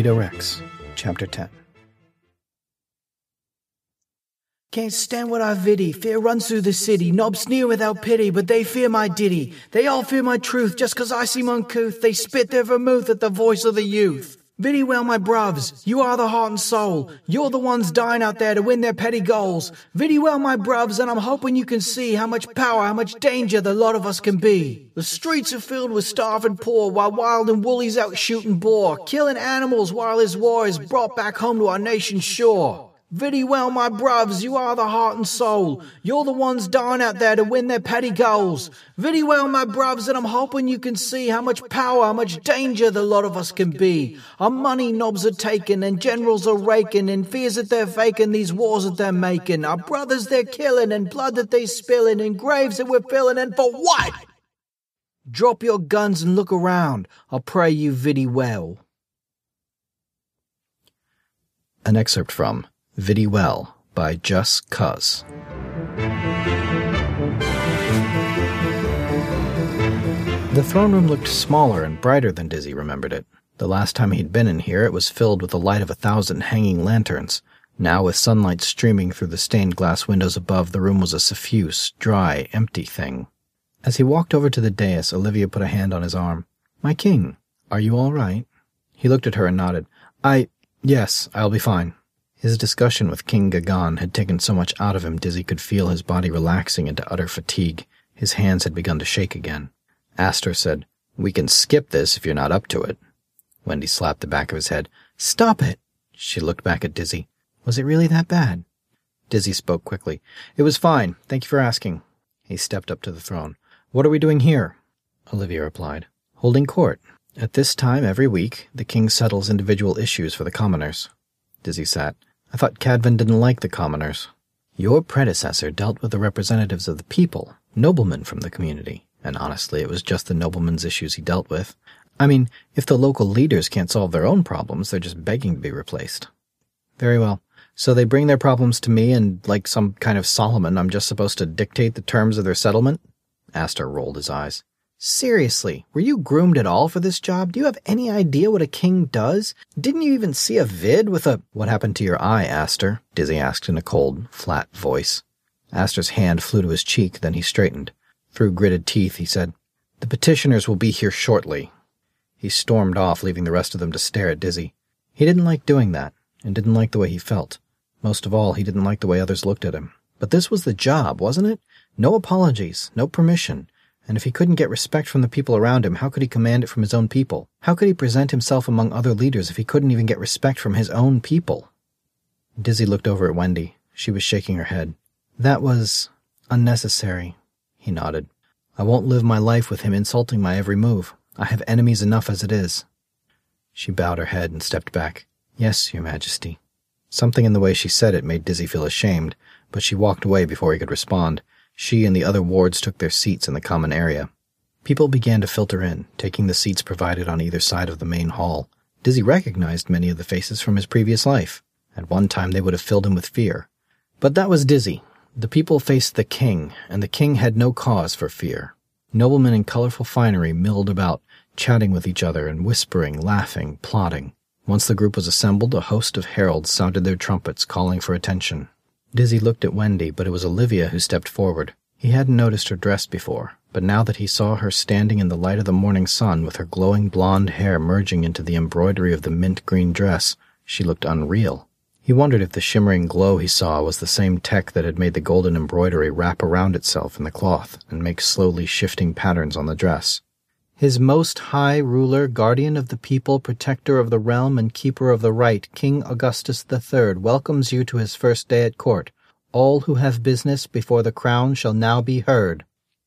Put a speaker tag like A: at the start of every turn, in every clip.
A: Vito Rex, Chapter 10.
B: Can't stand what I viddy. Fear runs through the city. Nobs sneer without pity, but they fear my ditty. They all fear my truth, just 'cause I seem uncouth. They spit their vermouth at the voice of the youth. Viddy well, my bruvs, you are the heart and soul. You're the ones dying out there to win their petty goals. Viddy well, my bruvs, and I'm hoping you can see how much power, how much danger the lot of us can be. The streets are filled with starving poor, while wild and woolly's out shooting boar, killing animals while his war is brought back home to our nation's shore. Viddy well, my bruvs, you are the heart and soul. You're the ones dying out there to win their petty goals. Viddy well, my bruvs, and I'm hoping you can see how much power, how much danger the lot of us can be. Our money knobs are taken, and generals are raking, and fears that they're faking, these wars that they're making. Our brothers they're killing, and blood that they're spilling, and graves that we're filling, and for what? Drop your guns and look around. I'll pray you viddy well.
A: An excerpt from Viddy Well by Just Cuz. The throne room looked smaller and brighter than Dizzy remembered it. The last time he'd been in here, it was filled with the light of a thousand hanging lanterns. Now, with sunlight streaming through the stained glass windows above, the room was a suffuse, dry, empty thing. As he walked over to the dais, Olivia put a hand on his arm. My king, are you all right? He looked at her and nodded. I. Yes, I'll be fine. His discussion with King Gagan had taken so much out of him Dizzy could feel his body relaxing into utter fatigue. His hands had begun to shake again. Astor said, We can skip this if you're not up to it. Wendy slapped the back of his head. Stop it! She looked back at Dizzy. Was it really that bad? Dizzy spoke quickly. It was fine. Thank you for asking. He stepped up to the throne. What are we doing here? Olivia replied. Holding court. At this time every week, the king settles individual issues for the commoners. Dizzy sat. I thought Cadvan didn't like the commoners. Your predecessor dealt with the representatives of the people, noblemen from the community, and honestly, it was just the noblemen's issues he dealt with. I mean, if the local leaders can't solve their own problems, they're just begging to be replaced. Very well. So they bring their problems to me, and like some kind of Solomon, I'm just supposed to dictate the terms of their settlement? Astor rolled his eyes. Seriously, were you groomed at all for this job? Do you have any idea what a king does? Didn't you even see a vid with a. What happened to your eye, Aster? Dizzy asked in a cold, flat voice. Aster's hand flew to his cheek, then he straightened. Through gritted teeth, he said, The petitioners will be here shortly. He stormed off, leaving the rest of them to stare at Dizzy. He didn't like doing that, and didn't like the way he felt. Most of all, he didn't like the way others looked at him. But this was the job, wasn't it? No apologies, no permission. And if he couldn't get respect from the people around him, how could he command it from his own people? How could he present himself among other leaders if he couldn't even get respect from his own people? Dizzy looked over at Wendy. She was shaking her head. That was unnecessary. He nodded. I won't live my life with him insulting my every move. I have enemies enough as it is. She bowed her head and stepped back. Yes, Your Majesty. Something in the way she said it made Dizzy feel ashamed, but she walked away before he could respond. She and the other wards took their seats in the common area. People began to filter in, taking the seats provided on either side of the main hall. Dizzy recognized many of the faces from his previous life. At one time they would have filled him with fear. But that was Dizzy. The people faced the king, and the king had no cause for fear. Noblemen in colorful finery milled about, chatting with each other and whispering, laughing, plotting. Once the group was assembled, a host of heralds sounded their trumpets, calling for attention. Dizzy looked at Wendy, but it was Olivia who stepped forward. He hadn't noticed her dress before, but now that he saw her standing in the light of the morning sun with her glowing blonde hair merging into the embroidery of the mint green dress, she looked unreal. He wondered if the shimmering glow he saw was the same tech that had made the golden embroidery wrap around itself in the cloth and make slowly shifting patterns on the dress. His most high ruler, guardian of the people, protector of the realm, and keeper of the right, King Augustus III, welcomes you to his first day at court. All who have business before the crown shall now be heard.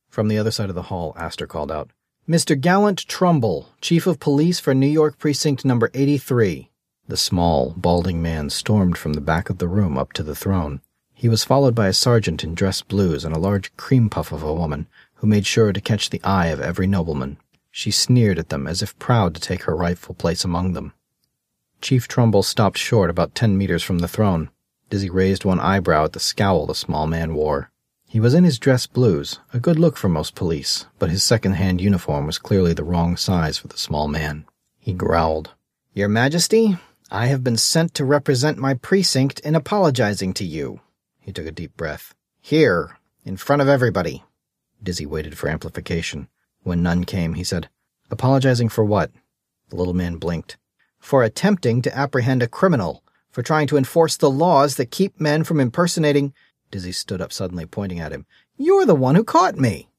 A: From the other side of the hall, Astor called out, Mr. Gallant Trumbull, Chief of Police for New York Precinct number 83. The small, balding man stormed from the back of the room up to the throne. He was followed by a sergeant in dress blues and a large cream puff of a woman, who made sure to catch the eye of every nobleman. She sneered at them as if proud to take her rightful place among them. Chief Trumbull stopped short about ten meters from the throne. Dizzy raised one eyebrow at the scowl the small man wore. He was in his dress blues, a good look for most police, but his second-hand uniform was clearly the wrong size for the small man. He growled. Your Majesty, I have been sent to represent my precinct in apologizing to you. He took a deep breath. Here, in front of everybody. Dizzy waited for amplification. When none came, he said, Apologizing for what? The little man blinked. For attempting to apprehend a criminal, for trying to enforce the laws that keep men from impersonating. Dizzy stood up suddenly, pointing at him. You're the one who caught me.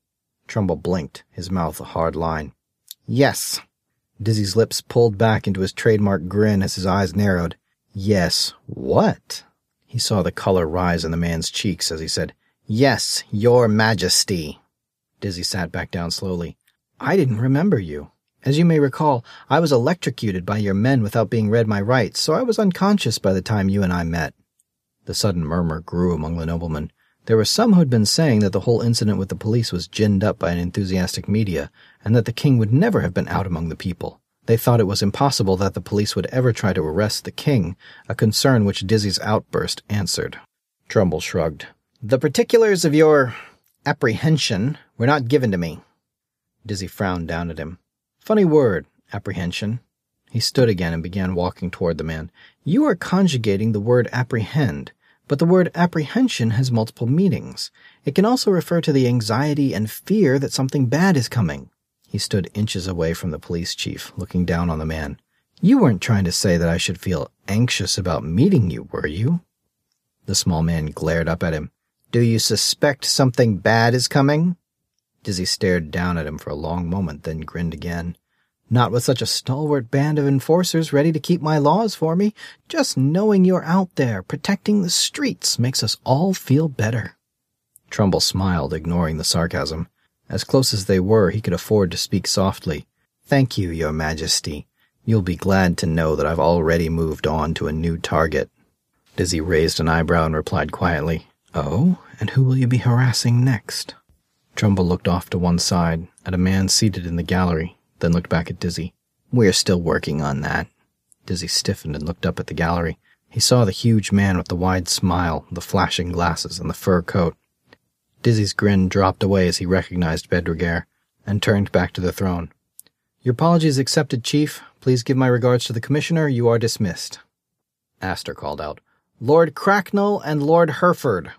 A: Trumbull blinked, his mouth a hard line. Yes. Dizzy's lips pulled back into his trademark grin as his eyes narrowed. Yes, what? He saw the color rise in the man's cheeks as he said, Yes, your majesty. Dizzy sat back down slowly. I didn't remember you. As you may recall, I was electrocuted by your men without being read my rights, so I was unconscious by the time you and I met. The sudden murmur grew among the noblemen. There were some who had been saying that the whole incident with the police was ginned up by an enthusiastic media, and that the king would never have been out among the people. They thought it was impossible that the police would ever try to arrest the king, a concern which Dizzy's outburst answered. Trumbull shrugged. The particulars of your apprehension were not given to me. Dizzy frowned down at him. Funny word, apprehension. He stood again and began walking toward the man. You are conjugating the word apprehend, but the word apprehension has multiple meanings. It can also refer to the anxiety and fear that something bad is coming. He stood inches away from the police chief, looking down on the man. You weren't trying to say that I should feel anxious about meeting you, were you? The small man glared up at him. Do you suspect something bad is coming? Dizzy stared down at him for a long moment, then grinned again. Not with such a stalwart band of enforcers ready to keep my laws for me. Just knowing you're out there protecting the streets makes us all feel better. Trumbull smiled, ignoring the sarcasm. As close as they were, he could afford to speak softly. Thank you, Your Majesty. You'll be glad to know that I've already moved on to a new target. Dizzy raised an eyebrow and replied quietly, Oh, and who will you be harassing next? Trumbull looked off to one side, at a man seated in the gallery, then looked back at Dizzy. We're still working on that. Dizzy stiffened and looked up at the gallery. He saw the huge man with the wide smile, the flashing glasses, and the fur coat. Dizzy's grin dropped away as he recognized Bedregaire, and turned back to the throne. Your apologies accepted, Chief. Please give my regards to the Commissioner. You are dismissed. Astor called out, Lord Cracknell and Lord Hereford.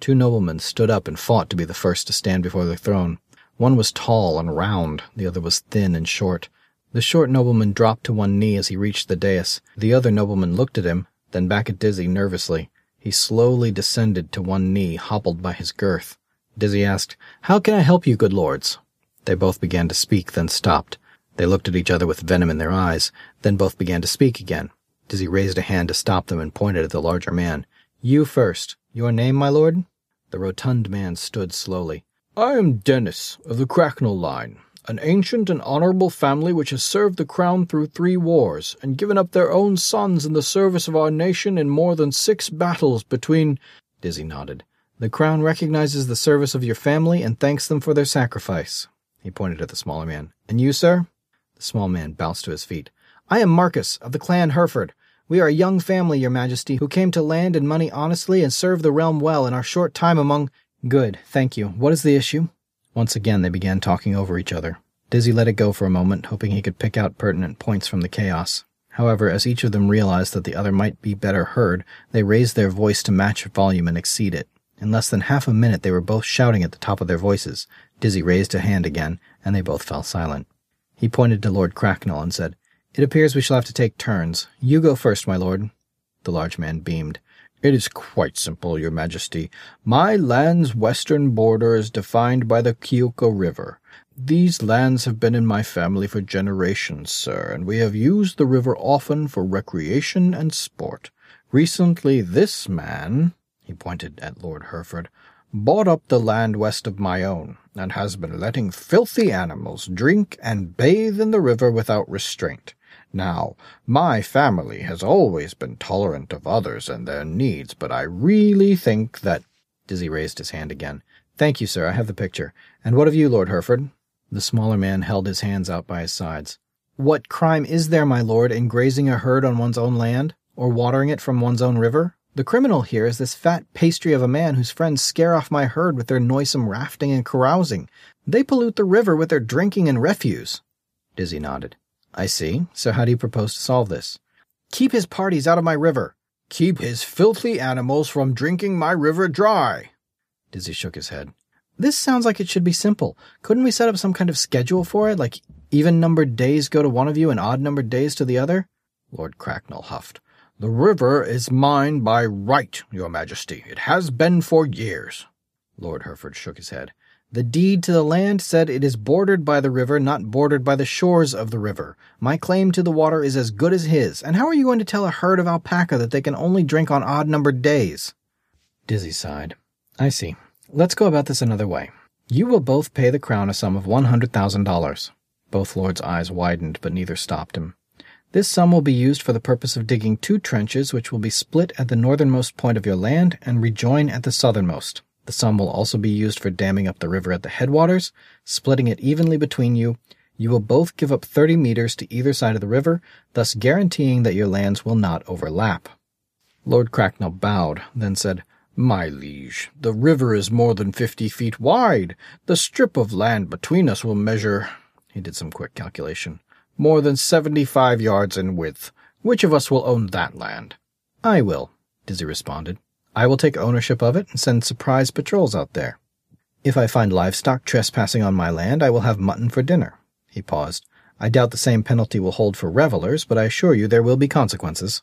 A: Two noblemen stood up and fought to be the first to stand before the throne. One was tall and round, the other was thin and short. The short nobleman dropped to one knee as he reached the dais. The other nobleman looked at him, then back at Dizzy nervously. He slowly descended to one knee, hobbled by his girth. Dizzy asked, How can I help you, good lords? They both began to speak, then stopped. They looked at each other with venom in their eyes, then both began to speak again. Dizzy raised a hand to stop them and pointed at the larger man. You first. Your name, my lord? The rotund man stood slowly. I am Dennis, of the Cracknell line, an ancient and honorable family which has served the crown through three wars, and given up their own sons in the service of our nation in more than six battles between. Dizzy nodded. The crown recognizes the service of your family and thanks them for their sacrifice. He pointed at the smaller man. And you, sir? The small man bounced to his feet. I am Marcus, of the clan Hereford. We are a young family, your majesty, who came to land and money honestly and serve the realm well in our short time among Good, thank you. What is the issue? Once again, they began talking over each other. Dizzy let it go for a moment, hoping he could pick out pertinent points from the chaos. However, as each of them realized that the other might be better heard, they raised their voice to match volume and exceed it. In less than half a minute, they were both shouting at the top of their voices. Dizzy raised a hand again, and they both fell silent. He pointed to Lord Cracknell and said, It appears we shall have to take turns. You go first, my lord. The large man beamed. It is quite simple, Your Majesty. My land's western border is defined by the Keuka River. These lands have been in my family for generations, sir, and we have used the river often for recreation and sport. Recently, this man, he pointed at Lord Hereford, bought up the land west of my own, and has been letting filthy animals drink and bathe in the river without restraint. Now, my family has always been tolerant of others and their needs, but I really think that. Dizzy raised his hand again. Thank you, sir. I have the picture. And what of you, Lord Hereford? The smaller man held his hands out by his sides. What crime is there, my lord, in grazing a herd on one's own land, or watering it from one's own river? The criminal here is this fat pastry of a man whose friends scare off my herd with their noisome rafting and carousing. They pollute the river with their drinking and refuse. Dizzy nodded. I see. So how do you propose to solve this?
B: Keep his parties out of my river. Keep his filthy animals from drinking my river dry.
A: Dizzy shook his head. This sounds like it should be simple. Couldn't we set up some kind of schedule for it? Like even numbered days go to one of you and odd numbered days to the other?
B: Lord Cracknell huffed. The river is mine by right, your majesty. It has been for years.
A: Lord Hereford shook his head. The deed to the land said it is bordered by the river, not bordered by the shores of the river. My claim to the water is as good as his. And how are you going to tell a herd of alpaca that they can only drink on odd numbered days? Dizzy sighed. I see. Let's go about this another way. You will both pay the crown a sum of $100,000. Both lords' eyes widened, but neither stopped him. This sum will be used for the purpose of digging two trenches which will be split at the northernmost point of your land and rejoin at the southernmost. The sum will also be used for damming up the river at the headwaters, splitting it evenly between you. You will both give up 30 meters to either side of the river, thus guaranteeing that your lands will not overlap.
B: Lord Cracknell bowed, then said, My liege, the river is more than fifty feet wide. The strip of land between us will measure, he did some quick calculation, more than seventy-five yards in width. Which of us will own that land?
A: I will, Dizzy responded. I will take ownership of it and send surprise patrols out there. If I find livestock trespassing on my land, I will have mutton for dinner. He paused. I doubt the same penalty will hold for revelers, but I assure you there will be consequences.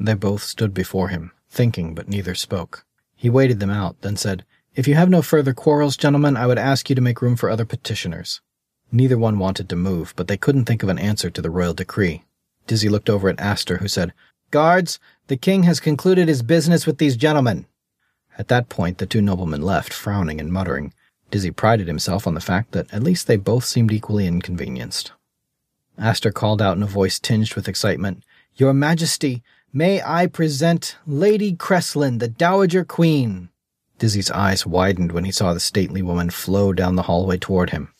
A: They both stood before him, thinking, but neither spoke. He waited them out, then said, If you have no further quarrels, gentlemen, I would ask you to make room for other petitioners. Neither one wanted to move, but they couldn't think of an answer to the royal decree. Dizzy looked over at Astor, who said, Guards, the king has concluded his business with these gentlemen. At that point, the two noblemen left, frowning and muttering. Dizzy prided himself on the fact that at least they both seemed equally inconvenienced. Astor called out in a voice tinged with excitement, Your Majesty, may I present Lady Creslin, the Dowager Queen. Dizzy's eyes widened when he saw the stately woman flow down the hallway toward him.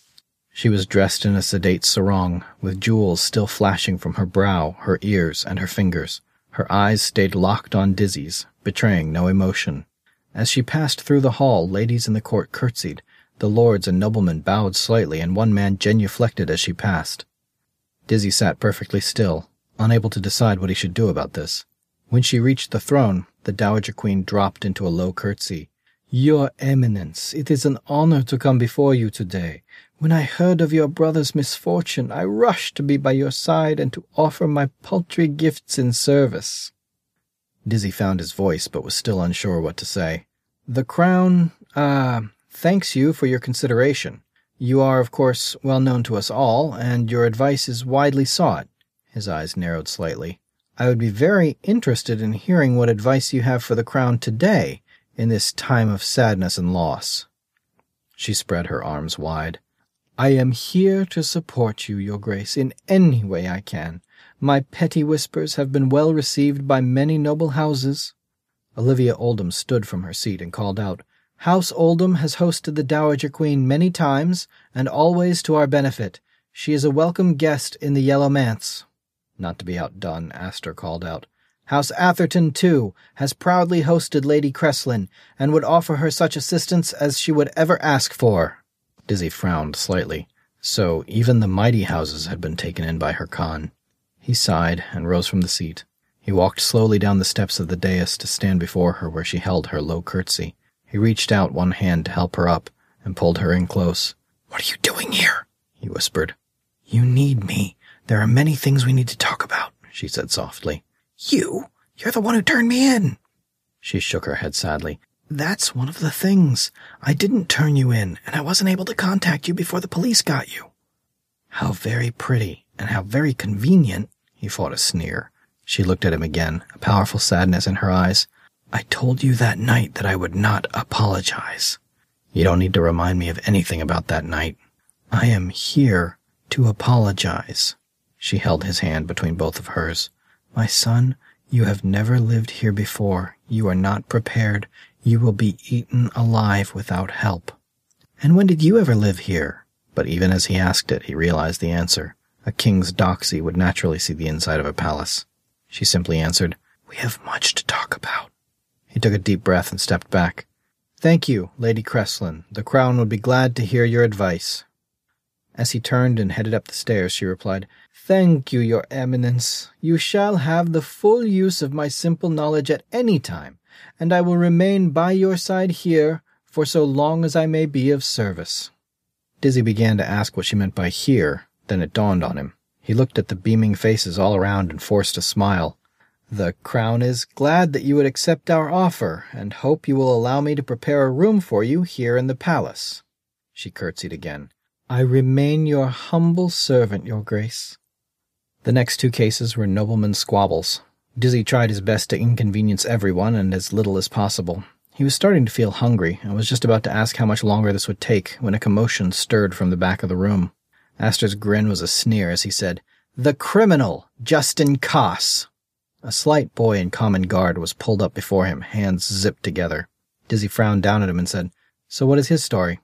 A: She was dressed in a sedate sarong, with jewels still flashing from her brow, her ears, and her fingers. Her eyes stayed locked on Dizzy's, betraying no emotion. As she passed through the hall, ladies in the court curtsied, the lords and noblemen bowed slightly, and one man genuflected as she passed. Dizzy sat perfectly still, unable to decide what he should do about this. When she reached the throne, the Dowager Queen dropped into a low curtsy. Your Eminence, it is an honor to come before you today. When I heard of your brother's misfortune, I rushed to be by your side and to offer my paltry gifts in service. Dizzy found his voice, but was still unsure what to say. The Crown, ah, uh, thanks you for your consideration. You are, of course, well known to us all, and your advice is widely sought. His eyes narrowed slightly. I would be very interested in hearing what advice you have for the Crown today, in this time of sadness and loss. She spread her arms wide. I am here to support you, Your Grace, in any way I can. My petty whispers have been well received by many noble houses. Olivia Oldham stood from her seat and called out, House Oldham has hosted the Dowager Queen many times, and always to our benefit. She is a welcome guest in the Yellow Manse. Not to be outdone, Astor called out, House Atherton, too, has proudly hosted Lady Cresslin, and would offer her such assistance as she would ever ask for. Dizzy frowned slightly. So even the mighty houses had been taken in by her con. He sighed and rose from the seat. He walked slowly down the steps of the dais to stand before her where she held her low curtsy. He reached out one hand to help her up and pulled her in close. What are you doing here? he whispered. You need me. There are many things we need to talk about, she said softly. You? You're the one who turned me in. She shook her head sadly. That's one of the things. I didn't turn you in, and I wasn't able to contact you before the police got you. How very pretty, and how very convenient, he fought a sneer. She looked at him again, a powerful sadness in her eyes. I told you that night that I would not apologize. You don't need to remind me of anything about that night. I am here to apologize. She held his hand between both of hers. My son, you have never lived here before. You are not prepared. You will be eaten alive without help. And when did you ever live here? But even as he asked it, he realized the answer. A king's doxy would naturally see the inside of a palace. She simply answered, We have much to talk about. He took a deep breath and stepped back. Thank you, Lady Creslin. The Crown would be glad to hear your advice. As he turned and headed up the stairs, she replied,
B: Thank you, Your Eminence. You shall have the full use of my simple knowledge at any time, and I will remain by your side here for so long as I may be of service.
A: Dizzy began to ask what she meant by here, then it dawned on him. He looked at the beaming faces all around and forced a smile. The Crown is glad that you would accept our offer, and hope you will allow me to prepare a room for you here in the palace. She curtsied again. I remain your humble servant, Your Grace. The next two cases were noblemen's squabbles. Dizzy tried his best to inconvenience everyone and as little as possible. He was starting to feel hungry and was just about to ask how much longer this would take when a commotion stirred from the back of the room. Astor's grin was a sneer as he said, The criminal, Justin Koss. A slight boy in common guard was pulled up before him, hands zipped together. Dizzy frowned down at him and said, So what is his story?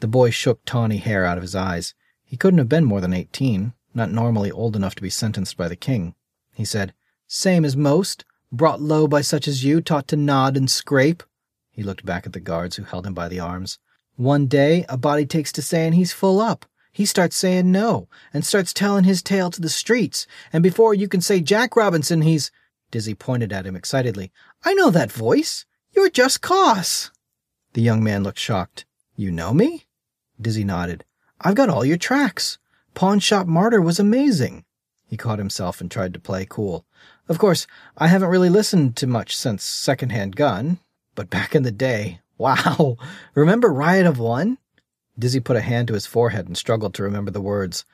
A: The boy shook tawny hair out of his eyes. He couldn't have been more than eighteen, not normally old enough to be sentenced by the king. He said, Same as most, brought low by such as you, taught to nod and scrape. He looked back at the guards who held him by the arms. One day, a body takes to saying he's full up. He starts saying no, and starts telling his tale to the streets, and before you can say Jack Robinson, he's. Dizzy pointed at him excitedly. I know that voice. You're just Koss. The young man looked shocked. You know me? Dizzy nodded. I've got all your tracks. Pawn Shop Martyr was amazing. He caught himself and tried to play cool. Of course, I haven't really listened to much since Secondhand Gun, but back in the day, wow. Remember Riot of One? Dizzy put a hand to his forehead and struggled to remember the words.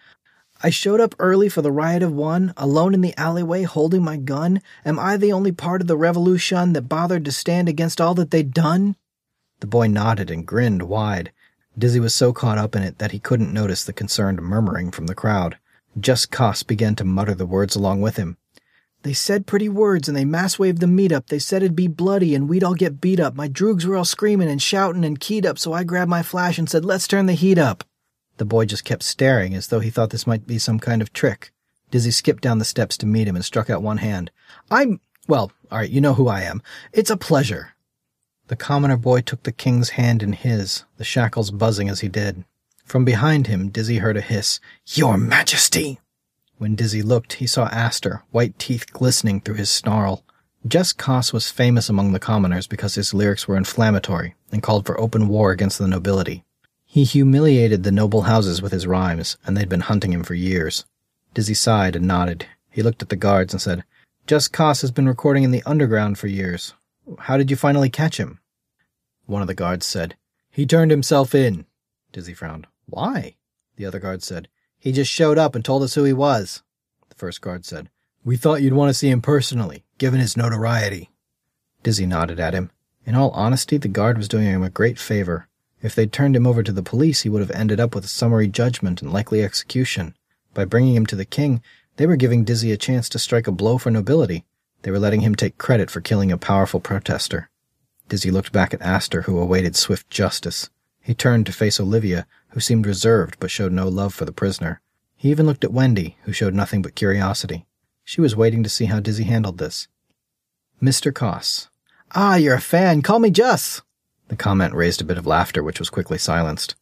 A: I showed up early for the riot of one, alone in the alleyway holding my gun. Am I the only part of the revolution that bothered to stand against all that they'd done? The boy nodded and grinned wide. Dizzy was so caught up in it that he couldn't notice the concerned murmuring from the crowd. Just Koss began to mutter the words along with him. They said pretty words and they mass waved the meetup. They said it'd be bloody and we'd all get beat up. My droogs were all screaming and shouting and keyed up, so I grabbed my flash and said, let's turn the heat up. The boy just kept staring as though he thought this might be some kind of trick. Dizzy skipped down the steps to meet him and struck out one hand. I'm, well, alright, you know who I am. It's a pleasure. The commoner boy took the king's hand in his, the shackles buzzing as he did. From behind him, Dizzy heard a hiss, Your Majesty! When Dizzy looked, he saw Astor, white teeth glistening through his snarl. Jess Koss was famous among the commoners because his lyrics were inflammatory and called for open war against the nobility. He humiliated the noble houses with his rhymes, and they'd been hunting him for years. Dizzy sighed and nodded. He looked at the guards and said, Jess Koss has been recording in the underground for years. How did you finally catch him? One of the guards said, He turned himself in. Dizzy frowned. Why? The other guard said, he just showed up and told us who he was. The first guard said, We thought you'd want to see him personally, given his notoriety. Dizzy nodded at him. In all honesty, the guard was doing him a great favor. If they'd turned him over to the police, he would have ended up with a summary judgment and likely execution. By bringing him to the king, they were giving Dizzy a chance to strike a blow for nobility. They were letting him take credit for killing a powerful protester. Dizzy looked back at Astor, who awaited swift justice. He turned to face Olivia, who seemed reserved but showed no love for the prisoner. He even looked at Wendy, who showed nothing but curiosity. She was waiting to see how Dizzy handled this. Mr. Koss. Ah, you're a fan. Call me Juss. The comment raised a bit of laughter, which was quickly silenced.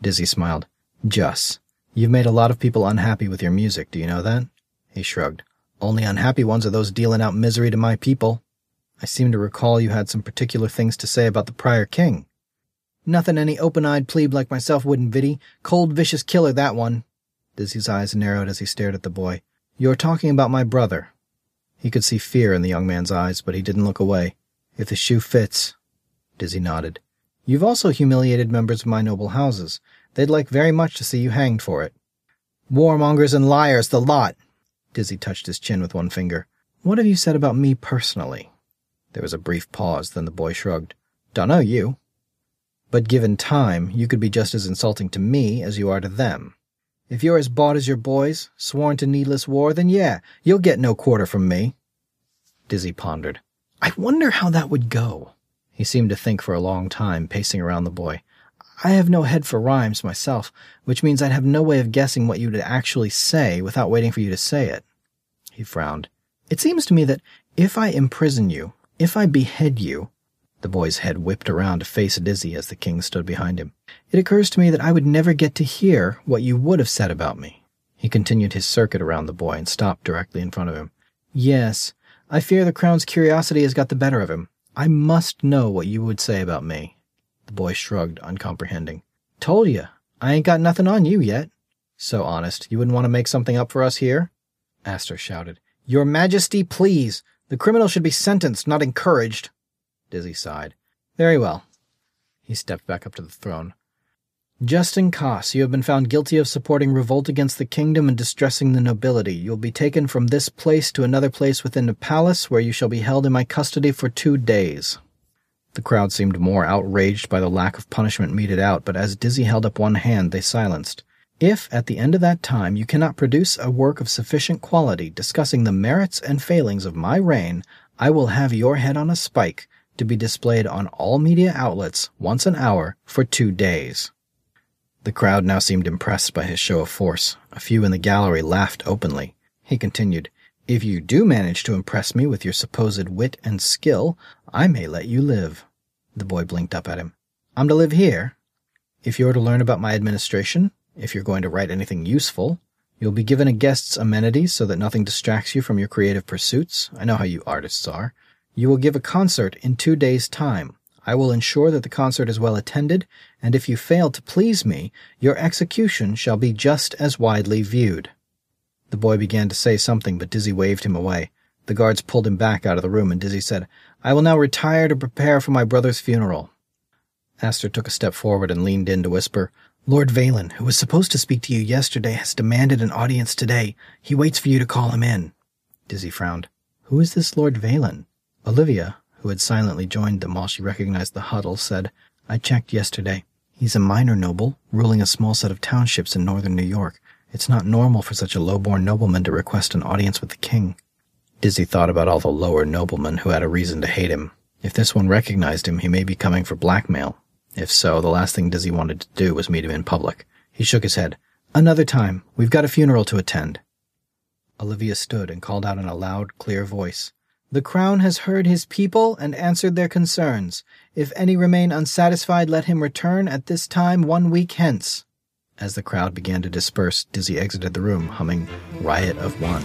A: Dizzy smiled. Juss. You've made a lot of people unhappy with your music, do you know that? He shrugged. Only unhappy ones are those dealing out misery to my people. I seem to recall you had some particular things to say about the prior king. Nothing any open-eyed plebe like myself wouldn't viddy. Cold, vicious killer, that one. Dizzy's eyes narrowed as he stared at the boy. You're talking about my brother. He could see fear in the young man's eyes, but he didn't look away. If the shoe fits. Dizzy nodded. You've also humiliated members of my noble houses. They'd like very much to see you hanged for it. Warmongers and liars, the lot. Dizzy touched his chin with one finger. What have you said about me personally? There was a brief pause, then the boy shrugged. Dunno you. But given time, you could be just as insulting to me as you are to them. If you're as bought as your boys, sworn to needless war, then yeah, you'll get no quarter from me. Dizzy pondered. I wonder how that would go. He seemed to think for a long time, pacing around the boy. I have no head for rhymes myself, which means I'd have no way of guessing what you'd actually say without waiting for you to say it. He frowned. It seems to me that if I imprison you, if I behead you, the boy's head whipped around to face Dizzy as the king stood behind him. It occurs to me that I would never get to hear what you would have said about me. He continued his circuit around the boy and stopped directly in front of him.
B: Yes, I fear the crown's curiosity has got the better of him. I must know what you would say about me.
A: The boy shrugged, uncomprehending.
B: Told you, I ain't got nothing on you yet.
A: So honest, you wouldn't want to make something up for us here?
B: Astor shouted. Your Majesty, please. The criminal should be sentenced, not encouraged.
A: Dizzy sighed. Very well. He stepped back up to the throne. Justin Koss, you have been found guilty of supporting revolt against the kingdom and distressing the nobility. You will be taken from this place to another place within the palace, where you shall be held in my custody for two days. The crowd seemed more outraged by the lack of punishment meted out, but as Dizzy held up one hand, they silenced. If, at the end of that time, you cannot produce a work of sufficient quality discussing the merits and failings of my reign, I will have your head on a spike to be displayed on all media outlets once an hour for two days. The crowd now seemed impressed by his show of force. A few in the gallery laughed openly. He continued, If you do manage to impress me with your supposed wit and skill, I may let you live. The boy blinked up at him. I'm to live here? If you're to learn about my administration, if you're going to write anything useful, you'll be given a guest's amenities so that nothing distracts you from your creative pursuits. I know how you artists are. You will give a concert in two days' time. I will ensure that the concert is well attended, and if you fail to please me, your execution shall be just as widely viewed. The boy began to say something, but Dizzy waved him away. The guards pulled him back out of the room, and Dizzy said, I will now retire to prepare for my brother's funeral. Astor took a step forward and leaned in to whisper, Lord Valen, who was supposed to speak to you yesterday, has demanded an audience today. He waits for you to call him in. Dizzy frowned. Who is this Lord Valen? Olivia, who had silently joined them while she recognized the huddle, said, I checked yesterday. He's a minor noble, ruling a small set of townships in northern New York. It's not normal for such a low-born nobleman to request an audience with the king. Dizzy thought about all the lower noblemen who had a reason to hate him. If this one recognized him, he may be coming for blackmail. If so, the last thing Dizzy wanted to do was meet him in public. He shook his head. Another time. We've got a funeral to attend. Olivia stood and called out in a loud, clear voice. The crown has heard his people and answered their concerns. If any remain unsatisfied, let him return at this time one week hence. As the crowd began to disperse, Dizzy exited the room, humming Riot of One.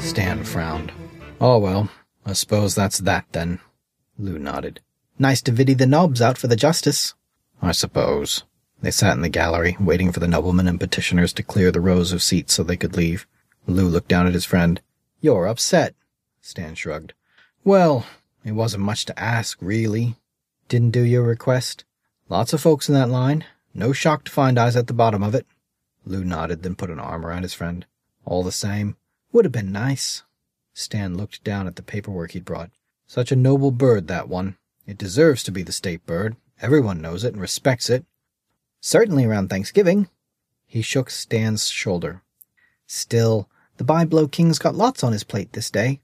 A: Stan frowned. Oh well, I suppose that's that then. Lou nodded.
B: Nice to viddy the nobs out for the justice.
A: I suppose. They sat in the gallery, waiting for the noblemen and petitioners to clear the rows of seats so they could leave. Lou looked down at his friend.
B: You're upset.
A: Stan shrugged.
B: Well, it wasn't much to ask, really. Didn't do your request. Lots of folks in that line. No shock to find was at the bottom of it.
A: Lou nodded, then put an arm around his friend.
B: All the same, would have been nice.
A: Stan looked down at the paperwork he'd brought. Such a noble bird, that one. It deserves to be the state bird. Everyone knows it and respects it.
B: Certainly around Thanksgiving.
A: He shook Stan's shoulder.
B: Still, the Byblow King's got lots on his plate this day.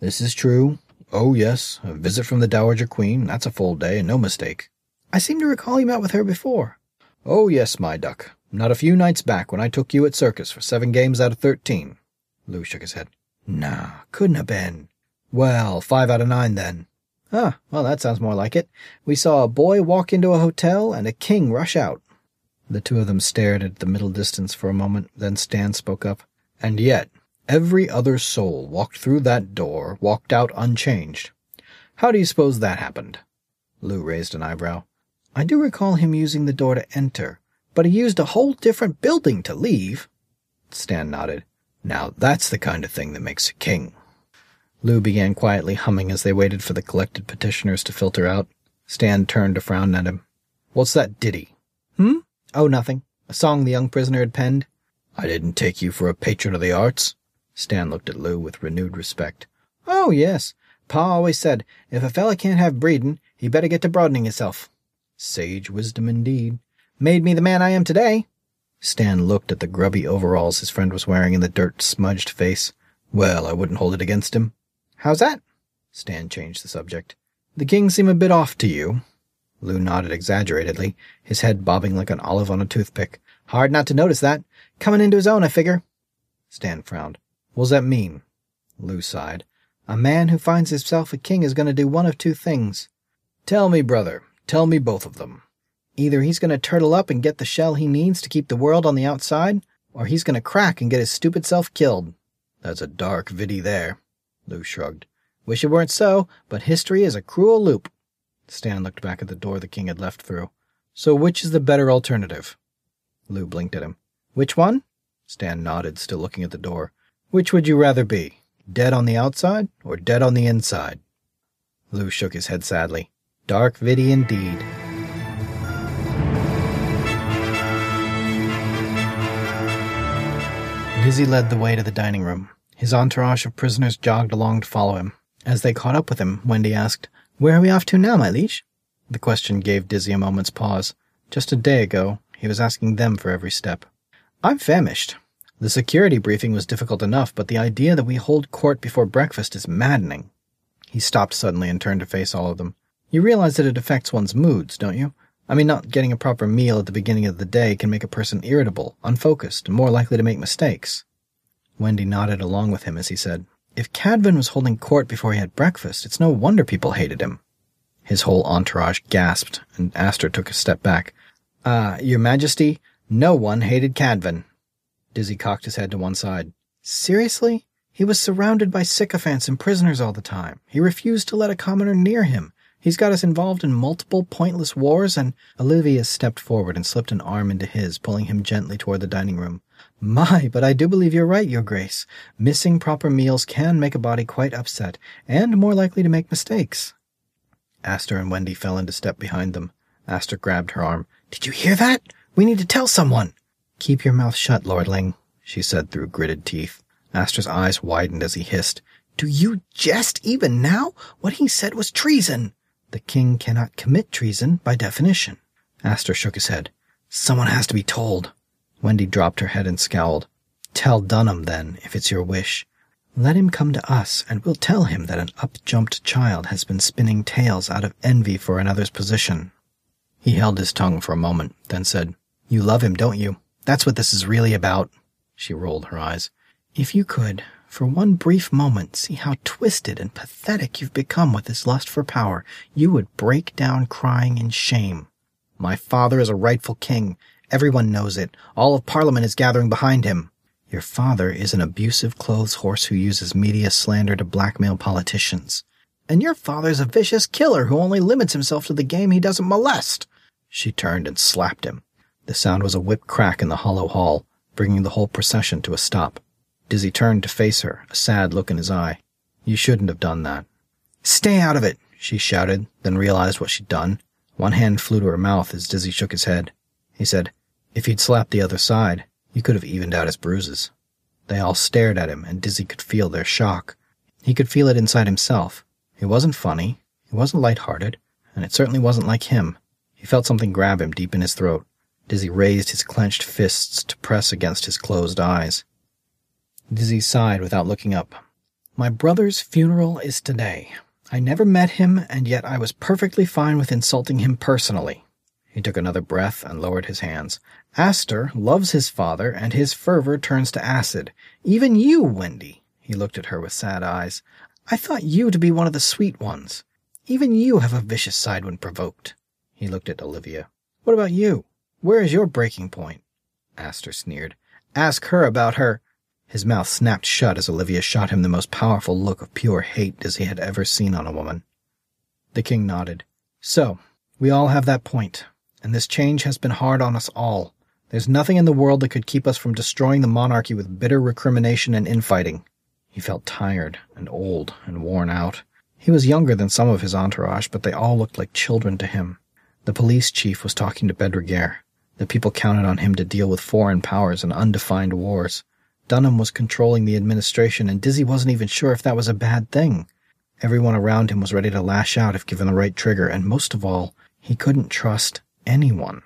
A: This is true. Oh, yes, a visit from the Dowager Queen. That's a full day, and no mistake.
B: I seem to recall you met with her before.
A: Oh, yes, my duck. Not a few nights back when I took you at circus for seven games out of thirteen. Lou shook his head.
B: Nah, couldn't have been.
A: Well, five out of nine then.
B: Ah, well, that sounds more like it. We saw a boy walk into a hotel and a king rush out.
A: The two of them stared at the middle distance for a moment, then Stan spoke up. And yet, every other soul walked through that door, walked out unchanged. How do you suppose that happened?
B: Lou raised an eyebrow. I do recall him using the door to enter, but he used a whole different building to leave.
A: Stan nodded. Now that's the kind of thing that makes a king. Lou began quietly humming as they waited for the collected petitioners to filter out. Stan turned to frown at him. What's that ditty?
B: Hmm? Oh, nothing. A song the young prisoner had penned.
A: I didn't take you for a patron of the arts. Stan looked at Lou with renewed respect.
B: Oh, yes. Pa always said, if a fella can't have breedin', he better get to broadening himself.
A: Sage wisdom indeed.
B: Made me the man I am today.
A: Stan looked at the grubby overalls his friend was wearing and the dirt-smudged face. Well, I wouldn't hold it against him.
B: How's that?
A: Stan changed the subject. The king seem a bit off to you. Lou nodded exaggeratedly, his head bobbing like an olive on a toothpick.
B: Hard not to notice that. Coming into his own, I figure.
A: Stan frowned. What's that mean? Lou sighed.
B: A man who finds himself a king is going to do one of two things.
A: Tell me, brother. Tell me both of them. Either he's going to turtle up and get the shell he needs to keep the world on the outside, or he's going to crack and get his stupid self killed. That's a dark viddy there, Lou shrugged. Wish it weren't so, but history is a cruel loop. Stan looked back at the door the king had left through. So which is the better alternative? Lou blinked at him. Which one? Stan nodded, still looking at the door. Which would you rather be? Dead on the outside or dead on the inside? Lou shook his head sadly. Dark viddy indeed. Dizzy led the way to the dining room. His entourage of prisoners jogged along to follow him. As they caught up with him, Wendy asked, Where are we off to now, my liege? The question gave Dizzy a moment's pause. Just a day ago, he was asking them for every step. I'm famished. The security briefing was difficult enough, but the idea that we hold court before breakfast is maddening. He stopped suddenly and turned to face all of them. You realize that it affects one's moods, don't you? I mean, not getting a proper meal at the beginning of the day can make a person irritable, unfocused, and more likely to make mistakes. Wendy nodded along with him as he said, If Cadvan was holding court before he had breakfast, it's no wonder people hated him. His whole entourage gasped, and Aster took a step back. Ah, uh, Your Majesty, no one hated Cadvan. Dizzy cocked his head to one side. Seriously? He was surrounded by sycophants and prisoners all the time. He refused to let a commoner near him. He's got us involved in multiple pointless wars, and Olivia stepped forward and slipped an arm into his, pulling him gently toward the dining room. My, but I do believe you're right, Your Grace. Missing proper meals can make a body quite upset, and more likely to make mistakes. Aster and Wendy fell into step behind them. Aster grabbed her arm. Did you hear that? We need to tell someone. Keep your mouth shut, Lordling, she said through gritted teeth. Aster's eyes widened as he hissed. Do you jest even now? What he said was treason. The king cannot commit treason by definition. Aster shook his head. Someone has to be told. Wendy dropped her head and scowled. Tell Dunham, then, if it's your wish. Let him come to us, and we'll tell him that an up-jumped child has been spinning tales out of envy for another's position. He held his tongue for a moment, then said, You love him, don't you? That's what this is really about. She rolled her eyes. If you could, for one brief moment see how twisted and pathetic you've become with this lust for power, you would break down crying in shame. My father is a rightful king. Everyone knows it. All of Parliament is gathering behind him. Your father is an abusive clothes horse who uses media slander to blackmail politicians. And your father's a vicious killer who only limits himself to the game he doesn't molest. She turned and slapped him. The sound was a whip crack in the hollow hall, bringing the whole procession to a stop. Dizzy turned to face her, a sad look in his eye. You shouldn't have done that. Stay out of it, she shouted, then realized what she'd done. One hand flew to her mouth as Dizzy shook his head. He said, If he'd slapped the other side, you could have evened out his bruises. They all stared at him, and Dizzy could feel their shock. He could feel it inside himself. It wasn't funny, it wasn't light-hearted, and it certainly wasn't like him. He felt something grab him deep in his throat. Dizzy raised his clenched fists to press against his closed eyes. Dizzy sighed without looking up. My brother's funeral is today. I never met him, and yet I was perfectly fine with insulting him personally. He took another breath and lowered his hands. Aster loves his father, and his fervor turns to acid. Even you, Wendy. He looked at her with sad eyes. I thought you to be one of the sweet ones. Even you have a vicious side when provoked. He looked at Olivia. What about you? Where is your breaking point? Aster sneered. Ask her about her. His mouth snapped shut as Olivia shot him the most powerful look of pure hate as he had ever seen on a woman. The king nodded. So, we all have that point, and this change has been hard on us all. There's nothing in the world that could keep us from destroying the monarchy with bitter recrimination and infighting. He felt tired and old and worn out. He was younger than some of his entourage, but they all looked like children to him. The police chief was talking to Bedreguer. The people counted on him to deal with foreign powers and undefined wars. Dunham was controlling the administration, and Dizzy wasn't even sure if that was a bad thing. Everyone around him was ready to lash out if given the right trigger, and most of all, he couldn't trust anyone.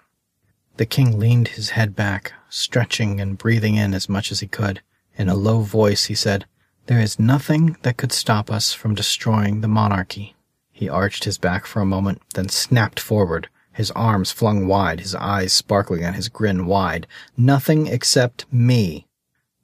A: The king leaned his head back, stretching and breathing in as much as he could. In a low voice, he said, There is nothing that could stop us from destroying the monarchy. He arched his back for a moment, then snapped forward, his arms flung wide, his eyes sparkling and his grin wide. Nothing except me.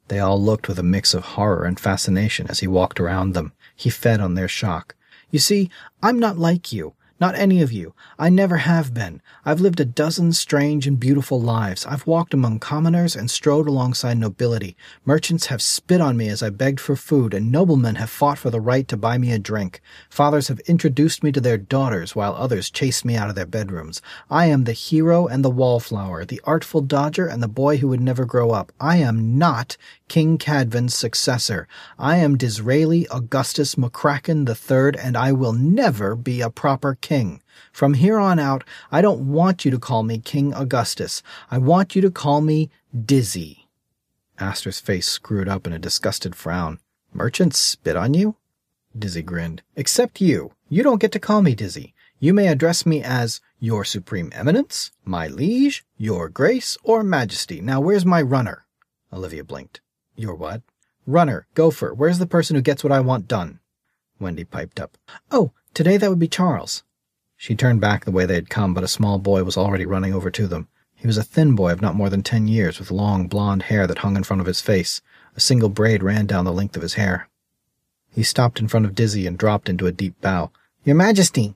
A: They all looked with a mix of horror and fascination as he walked around them. He fed on their shock. You see, I'm not like you.
B: Not any of you. I never have been. I've lived a dozen strange and beautiful lives. I've walked among commoners and strode alongside nobility. Merchants have spit on me as I begged for food, and noblemen have fought for the right to buy me a drink. Fathers have introduced me to their daughters, while others chased me out of their bedrooms. I am the hero and the wallflower, the artful dodger and the boy who would never grow up. I am not King Cadvan's successor. I am Disraeli Augustus McCracken III, and I will never be a proper king. From here on out, I don't want you to call me King Augustus. I want you to call me Dizzy.
A: Aster's face screwed up in a disgusted frown. Merchants spit on you?
B: Dizzy grinned. Except you. You don't get to call me Dizzy. You may address me as Your Supreme Eminence, My Liege, Your Grace, or Majesty. Now where's my runner?
A: Olivia blinked.
B: Your what? Runner, gopher. Where's the person who gets what I want done?
A: Wendy piped up.
B: Oh, today that would be Charles.
A: She turned back the way they had come, but a small boy was already running over to them. He was a thin boy of not more than ten years, with long blond hair that hung in front of his face. A single braid ran down the length of his hair. He stopped in front of Dizzy and dropped into a deep bow.
B: Your Majesty!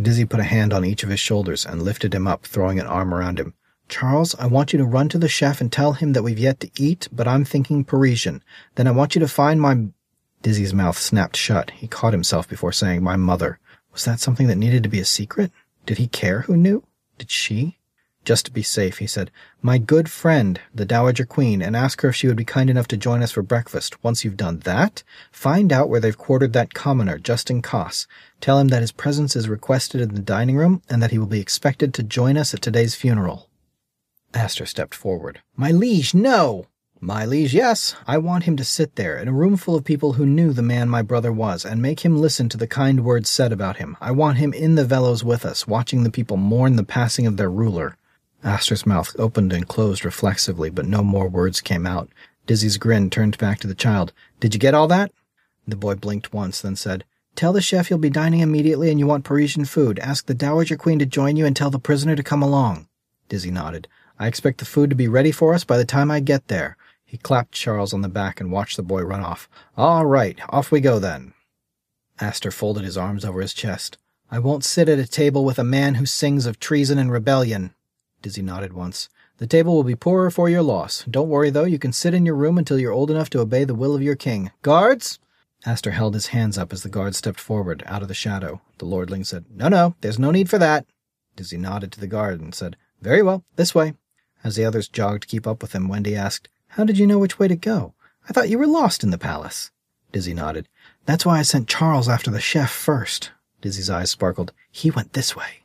A: Dizzy put a hand on each of his shoulders and lifted him up, throwing an arm around him.
B: Charles, I want you to run to the chef and tell him that we've yet to eat, but I'm thinking Parisian. Then I want you to find my.
A: Dizzy's mouth snapped shut. He caught himself before saying, My mother. Was that something that needed to be a secret? Did he care who knew? Did she? Just to be safe, he said, My good friend, the Dowager Queen, and ask her if she would be kind enough to join us for breakfast. Once you've done that, find out where they've quartered that commoner, Justin Coss. Tell him that his presence is requested in the dining room and that he will be expected to join us at today's funeral. Aster stepped forward.
B: My liege, no!
A: My liege, yes. I want him to sit there in a room full of people who knew the man my brother was and make him listen to the kind words said about him. I want him in the velos with us, watching the people mourn the passing of their ruler. Aster's mouth opened and closed reflexively, but no more words came out. Dizzy's grin turned back to the child. Did you get all that? The boy blinked once, then said, Tell the chef you'll be dining immediately and you want Parisian food. Ask the Dowager Queen to join you and tell the prisoner to come along. Dizzy nodded. I expect the food to be ready for us by the time I get there. He clapped Charles on the back and watched the boy run off. All right, off we go then. Aster folded his arms over his chest.
B: I won't sit at a table with a man who sings of treason and rebellion.
A: Dizzy nodded once. The table will be poorer for your loss. Don't worry, though, you can sit in your room until you're old enough to obey the will of your king. Guards! Aster held his hands up as the guards stepped forward, out of the shadow. The lordling said, No, no, there's no need for that. Dizzy nodded to the guard and said, Very well, this way. As the others jogged to keep up with him, Wendy asked, How did you know which way to go? I thought you were lost in the palace. Dizzy nodded. That's why I sent Charles after the chef first. Dizzy's eyes sparkled. He went this way.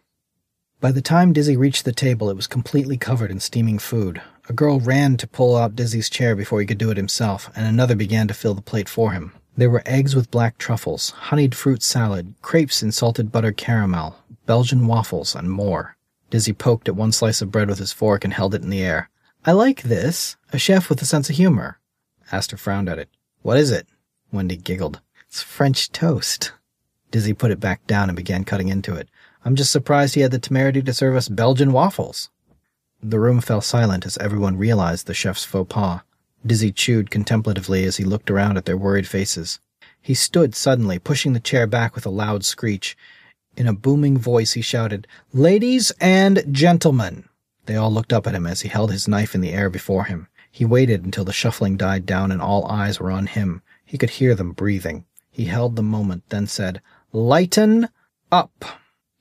A: By the time Dizzy reached the table, it was completely covered in steaming food. A girl ran to pull out Dizzy's chair before he could do it himself, and another began to fill the plate for him. There were eggs with black truffles, honeyed fruit salad, crepes in salted butter caramel, Belgian waffles, and more. Dizzy poked at one slice of bread with his fork and held it in the air. I like this. A chef with a sense of humor. Aster frowned at it. What is it? Wendy giggled. It's French toast. Dizzy put it back down and began cutting into it. I'm just surprised he had the temerity to serve us Belgian waffles. The room fell silent as everyone realized the chef's faux pas. Dizzy chewed contemplatively as he looked around at their worried faces. He stood suddenly, pushing the chair back with a loud screech. In a booming voice, he shouted, Ladies and gentlemen! They all looked up at him as he held his knife in the air before him. He waited until the shuffling died down and all eyes were on him. He could hear them breathing. He held the moment, then said, Lighten up!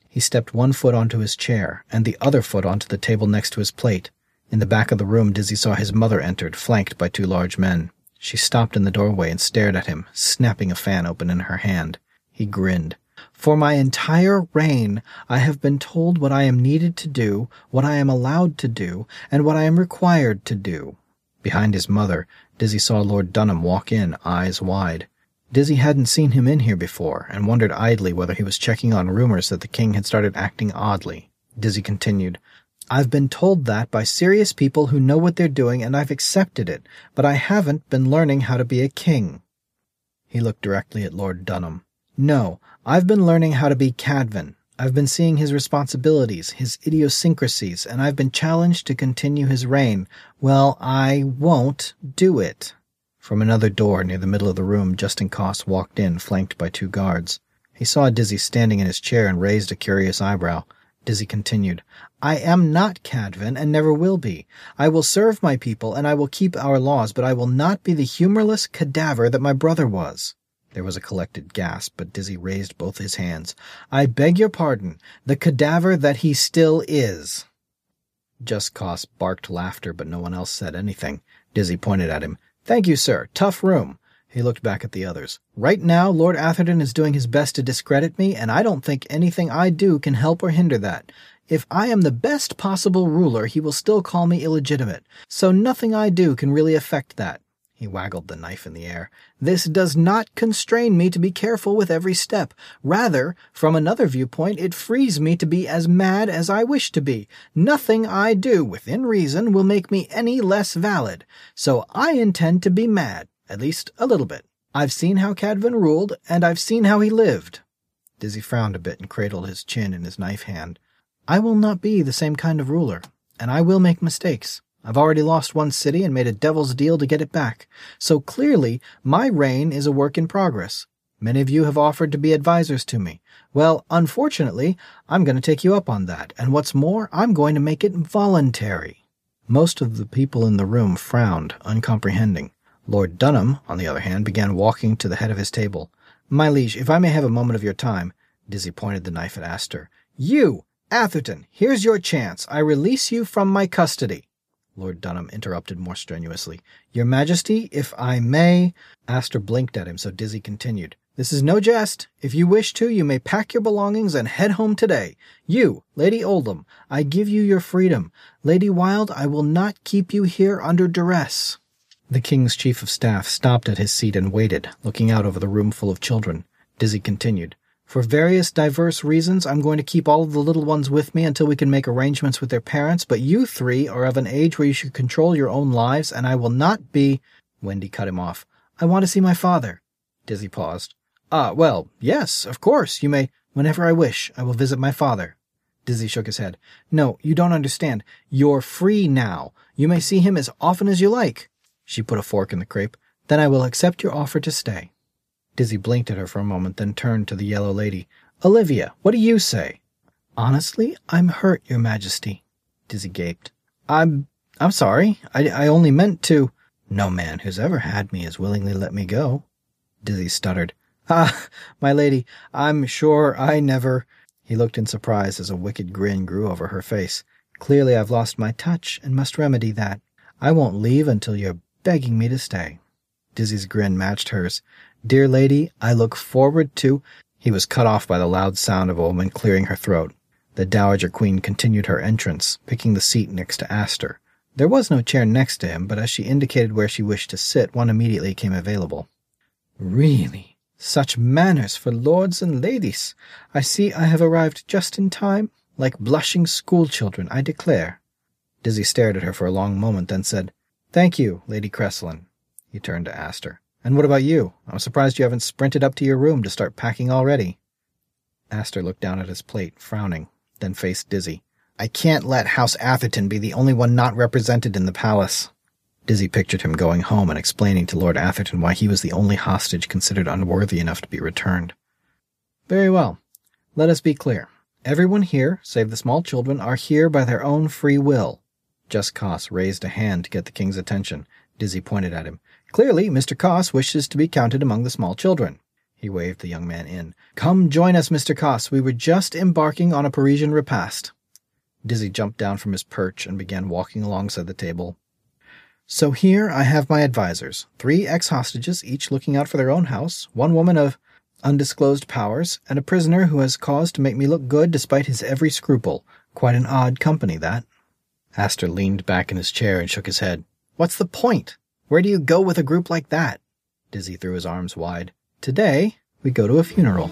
A: He stepped one foot onto his chair and the other foot onto the table next to his plate. In the back of the room, Dizzy saw his mother entered, flanked by two large men. She stopped in the doorway and stared at him, snapping a fan open in her hand. He grinned. For my entire reign, I have been told what I am needed to do, what I am allowed to do, and what I am required to do. Behind his mother, Dizzy saw Lord Dunham walk in, eyes wide. Dizzy hadn't seen him in here before, and wondered idly whether he was checking on rumors that the king had started acting oddly. Dizzy continued, I've been told that by serious people who know what they're doing, and I've accepted it, but I haven't been learning how to be a king. He looked directly at Lord Dunham. No, I've been learning how to be Cadvan. I've been seeing his responsibilities, his idiosyncrasies, and I've been challenged to continue his reign. Well, I won't do it. From another door near the middle of the room, Justin Coss walked in, flanked by two guards. He saw Dizzy standing in his chair and raised a curious eyebrow. Dizzy continued, I am not Cadvan and never will be. I will serve my people and I will keep our laws, but I will not be the humorless cadaver that my brother was. There was a collected gasp, but Dizzy raised both his hands. I beg your pardon, the cadaver that he still is. Justin Coss barked laughter, but no one else said anything. Dizzy pointed at him. Thank you, sir. Tough room. He looked back at the others. Right now, Lord Atherton is doing his best to discredit me, and I don't think anything I do can help or hinder that. If I am the best possible ruler, he will still call me illegitimate, so nothing I do can really affect that. He waggled the knife in the air. This does not constrain me to be careful with every step. Rather, from another viewpoint, it frees me to be as mad as I wish to be. Nothing I do, within reason, will make me any less valid. So I intend to be mad, at least a little bit. I've seen how Cadvan ruled, and I've seen how he lived. Dizzy frowned a bit and cradled his chin in his knife hand. I will not be the same kind of ruler, and I will make mistakes. I've already lost one city and made a devil's deal to get it back. So clearly, my reign is a work in progress. Many of you have offered to be advisers to me. Well, unfortunately, I'm going to take you up on that, and what's more, I'm going to make it voluntary. Most of the people in the room frowned, uncomprehending. Lord Dunham, on the other hand, began walking to the head of his table. My liege, if I may have a moment of your time, Dizzy pointed the knife at Aster. You, Atherton, here's your chance. I release you from my custody. Lord Dunham interrupted more strenuously. Your Majesty, if I may. Aster blinked at him, so Dizzy continued. This is no jest. If you wish to, you may pack your belongings and head home today. You, Lady Oldham, I give you your freedom. Lady Wilde, I will not keep you here under duress. The king's chief of staff stopped at his seat and waited, looking out over the room full of children. Dizzy continued. For various diverse reasons, I'm going to keep all of the little ones with me until we can make arrangements with their parents, but you three are of an age where you should control your own lives, and I will not be. Wendy cut him off. I want to see my father. Dizzy paused. Ah, well, yes, of course, you may. Whenever I wish, I will visit my father. Dizzy shook his head. No, you don't understand. You're free now. You may see him as often as you like. She put a fork in the crepe. Then I will accept your offer to stay. Dizzy blinked at her for a moment, then turned to the yellow lady. Olivia, what do you say? Honestly, I'm hurt, your majesty. Dizzy gaped. I'm I'm sorry. I, I only meant to. No man who's ever had me has willingly let me go. Dizzy stuttered. Ah, my lady, I'm sure I never. He looked in surprise as a wicked grin grew over her face. Clearly, I've lost my touch and must remedy that. I won't leave until you're begging me to stay. Dizzy's grin matched hers. Dear lady, I look forward to. He was cut off by the loud sound of a woman clearing her throat. The Dowager Queen continued her entrance, picking the seat next to Aster. There was no chair next to him, but as she indicated where she wished to sit, one immediately came available. Really, such manners for lords and ladies. I see I have arrived just in time, like blushing schoolchildren, I declare. Dizzy stared at her for a long moment, then said, Thank you, Lady Cresslin. He turned to Aster. And what about you? I'm surprised you haven't sprinted up to your room to start packing already. Aster looked down at his plate, frowning, then faced Dizzy. I can't let House Atherton be the only one not represented in the palace. Dizzy pictured him going home and explaining to Lord Atherton why he was the only hostage considered unworthy enough to be returned. Very well. Let us be clear. Everyone here, save the small children, are here by their own free will. Justin Coss raised a hand to get the king's attention. Dizzy pointed at him. Clearly, Mr. Coss wishes to be counted among the small children. He waved the young man in. Come join us, Mr. Coss. We were just embarking on a Parisian repast. Dizzy jumped down from his perch and began walking alongside the table. So here I have my advisers, three ex-hostages, each looking out for their own house, one woman of undisclosed powers, and a prisoner who has cause to make me look good despite his every scruple. Quite an odd company, that. Aster leaned back in his chair and shook his head. What's the point? Where do you go with a group like that? Dizzy threw his arms wide. Today, we go to a funeral.